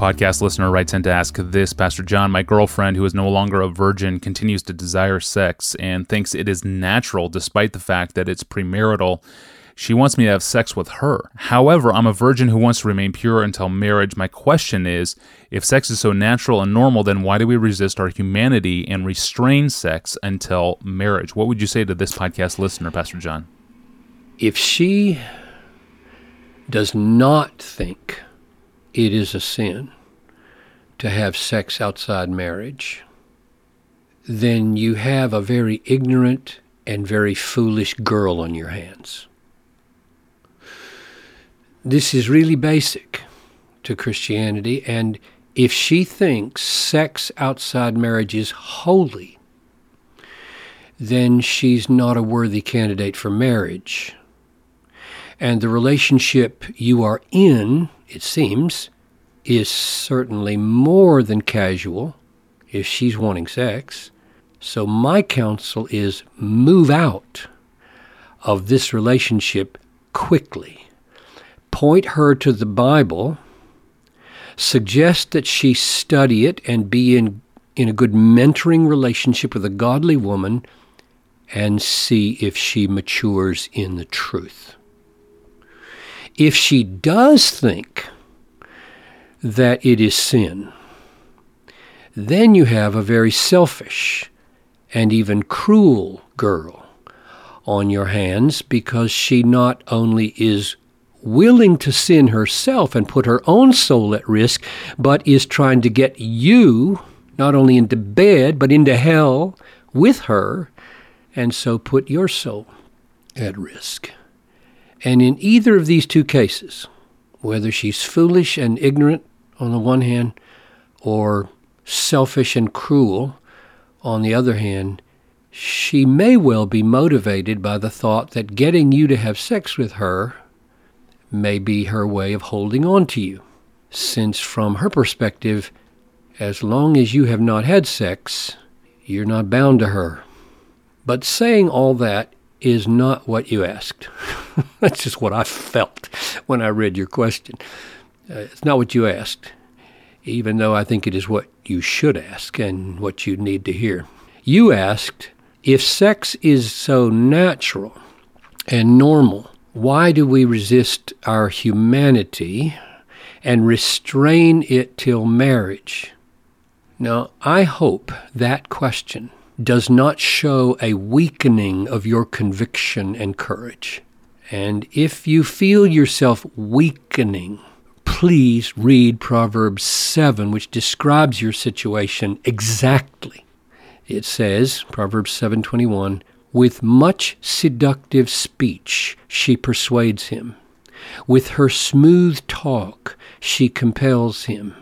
podcast listener writes in to ask this Pastor John, my girlfriend, who is no longer a virgin, continues to desire sex and thinks it is natural despite the fact that it's premarital. She wants me to have sex with her. However, I'm a virgin who wants to remain pure until marriage. My question is if sex is so natural and normal, then why do we resist our humanity and restrain sex until marriage? What would you say to this podcast listener, Pastor John? If she does not think it is a sin to have sex outside marriage, then you have a very ignorant and very foolish girl on your hands. This is really basic to Christianity, and if she thinks sex outside marriage is holy, then she's not a worthy candidate for marriage. And the relationship you are in it seems, is certainly more than casual if she's wanting sex. So my counsel is move out of this relationship quickly. Point her to the Bible. Suggest that she study it and be in, in a good mentoring relationship with a godly woman and see if she matures in the truth. If she does think that it is sin, then you have a very selfish and even cruel girl on your hands because she not only is willing to sin herself and put her own soul at risk, but is trying to get you not only into bed, but into hell with her, and so put your soul at risk. And in either of these two cases, whether she's foolish and ignorant on the one hand, or selfish and cruel on the other hand, she may well be motivated by the thought that getting you to have sex with her may be her way of holding on to you. Since, from her perspective, as long as you have not had sex, you're not bound to her. But saying all that is not what you asked. That's just what I felt when I read your question. Uh, it's not what you asked, even though I think it is what you should ask and what you need to hear. You asked if sex is so natural and normal, why do we resist our humanity and restrain it till marriage? Now, I hope that question does not show a weakening of your conviction and courage. And if you feel yourself weakening, please read Proverbs 7, which describes your situation exactly. It says, Proverbs 7:21, with much seductive speech she persuades him. With her smooth talk she compels him.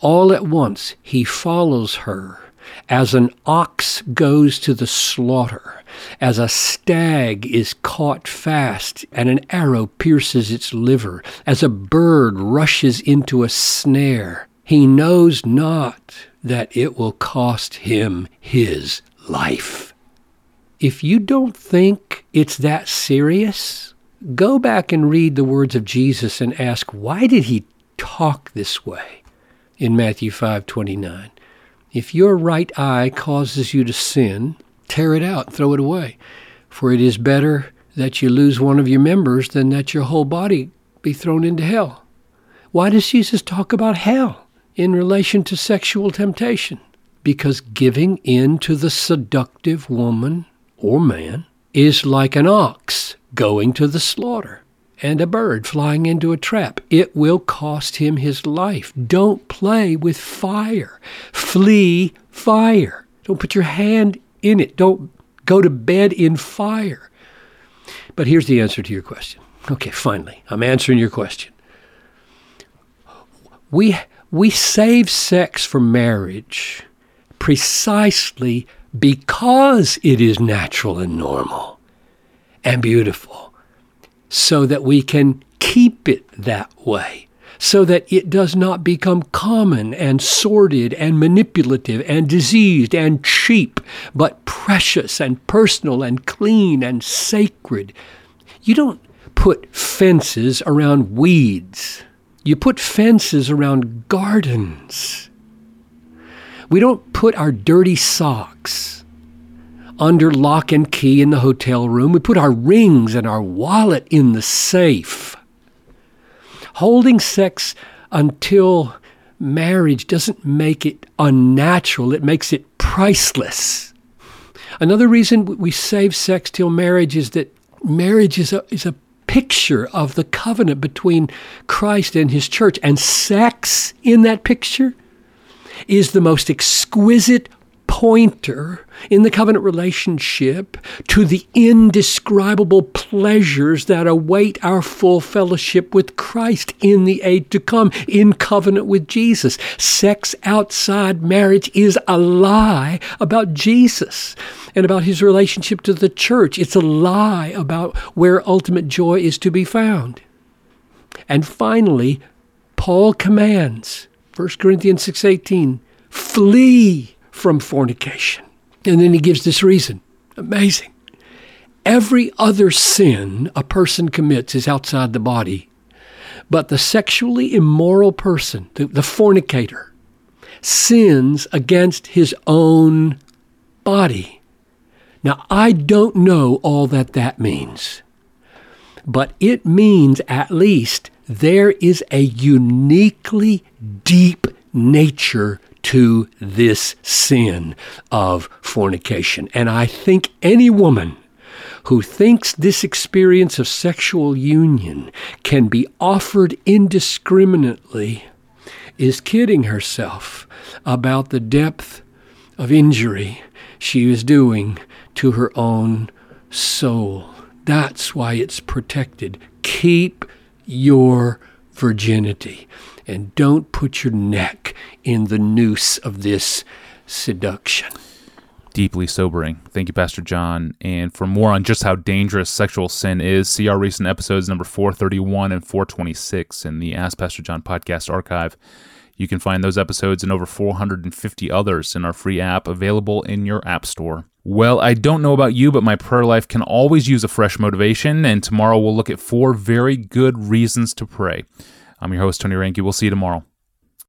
All at once he follows her as an ox goes to the slaughter, as a stag is caught fast and an arrow pierces its liver, as a bird rushes into a snare, he knows not that it will cost him his life. If you don't think it's that serious, go back and read the words of Jesus and ask, why did he talk this way in Matthew 5:29? If your right eye causes you to sin, tear it out, throw it away. For it is better that you lose one of your members than that your whole body be thrown into hell. Why does Jesus talk about hell in relation to sexual temptation? Because giving in to the seductive woman or man is like an ox going to the slaughter and a bird flying into a trap. It will cost him his life. Don't play with fire. Flee fire. Don't put your hand in it. Don't go to bed in fire. But here's the answer to your question. Okay, finally, I'm answering your question. We, we save sex for marriage precisely because it is natural and normal and beautiful so that we can keep it that way, so that it does not become common and sordid and manipulative and diseased and cheap, but precious and personal and clean and sacred. You don't put fences around weeds. You put fences around gardens. We don't put our dirty socks under lock and key in the hotel room. We put our rings and our wallet in the safe. Holding sex until marriage doesn't make it unnatural, it makes it priceless. Another reason we save sex till marriage is that marriage is a, is a picture of the covenant between Christ and his church. And sex in that picture is the most exquisite pointer in the covenant relationship to the indescribable pleasures that await our full fellowship with Christ in the age to come, in covenant with Jesus. Sex outside marriage is a lie about Jesus and about his relationship to the church. It's a lie about where ultimate joy is to be found. And finally, Paul commands 1 Corinthians 6:18, flee from fornication. And then he gives this reason. Amazing. Every other sin a person commits is outside the body. But the sexually immoral person, the, the fornicator, sins against his own body. Now, I don't know all that that means, but it means at least there is a uniquely deep nature to this sin of fornication. And I think any woman who thinks this experience of sexual union can be offered indiscriminately is kidding herself about the depth of injury she is doing to her own soul. That's why it's protected. Keep your virginity and don't put your neck in the noose of this seduction. Deeply sobering. Thank you, Pastor John. And for more on just how dangerous sexual sin is, see our recent episodes number 431 and 426 in the Ask Pastor John podcast archive. You can find those episodes and over 450 others in our free app available in your App Store. Well, I don't know about you, but my prayer life can always use a fresh motivation, and tomorrow we'll look at four very good reasons to pray. I'm your host, Tony Reinke. We'll see you tomorrow.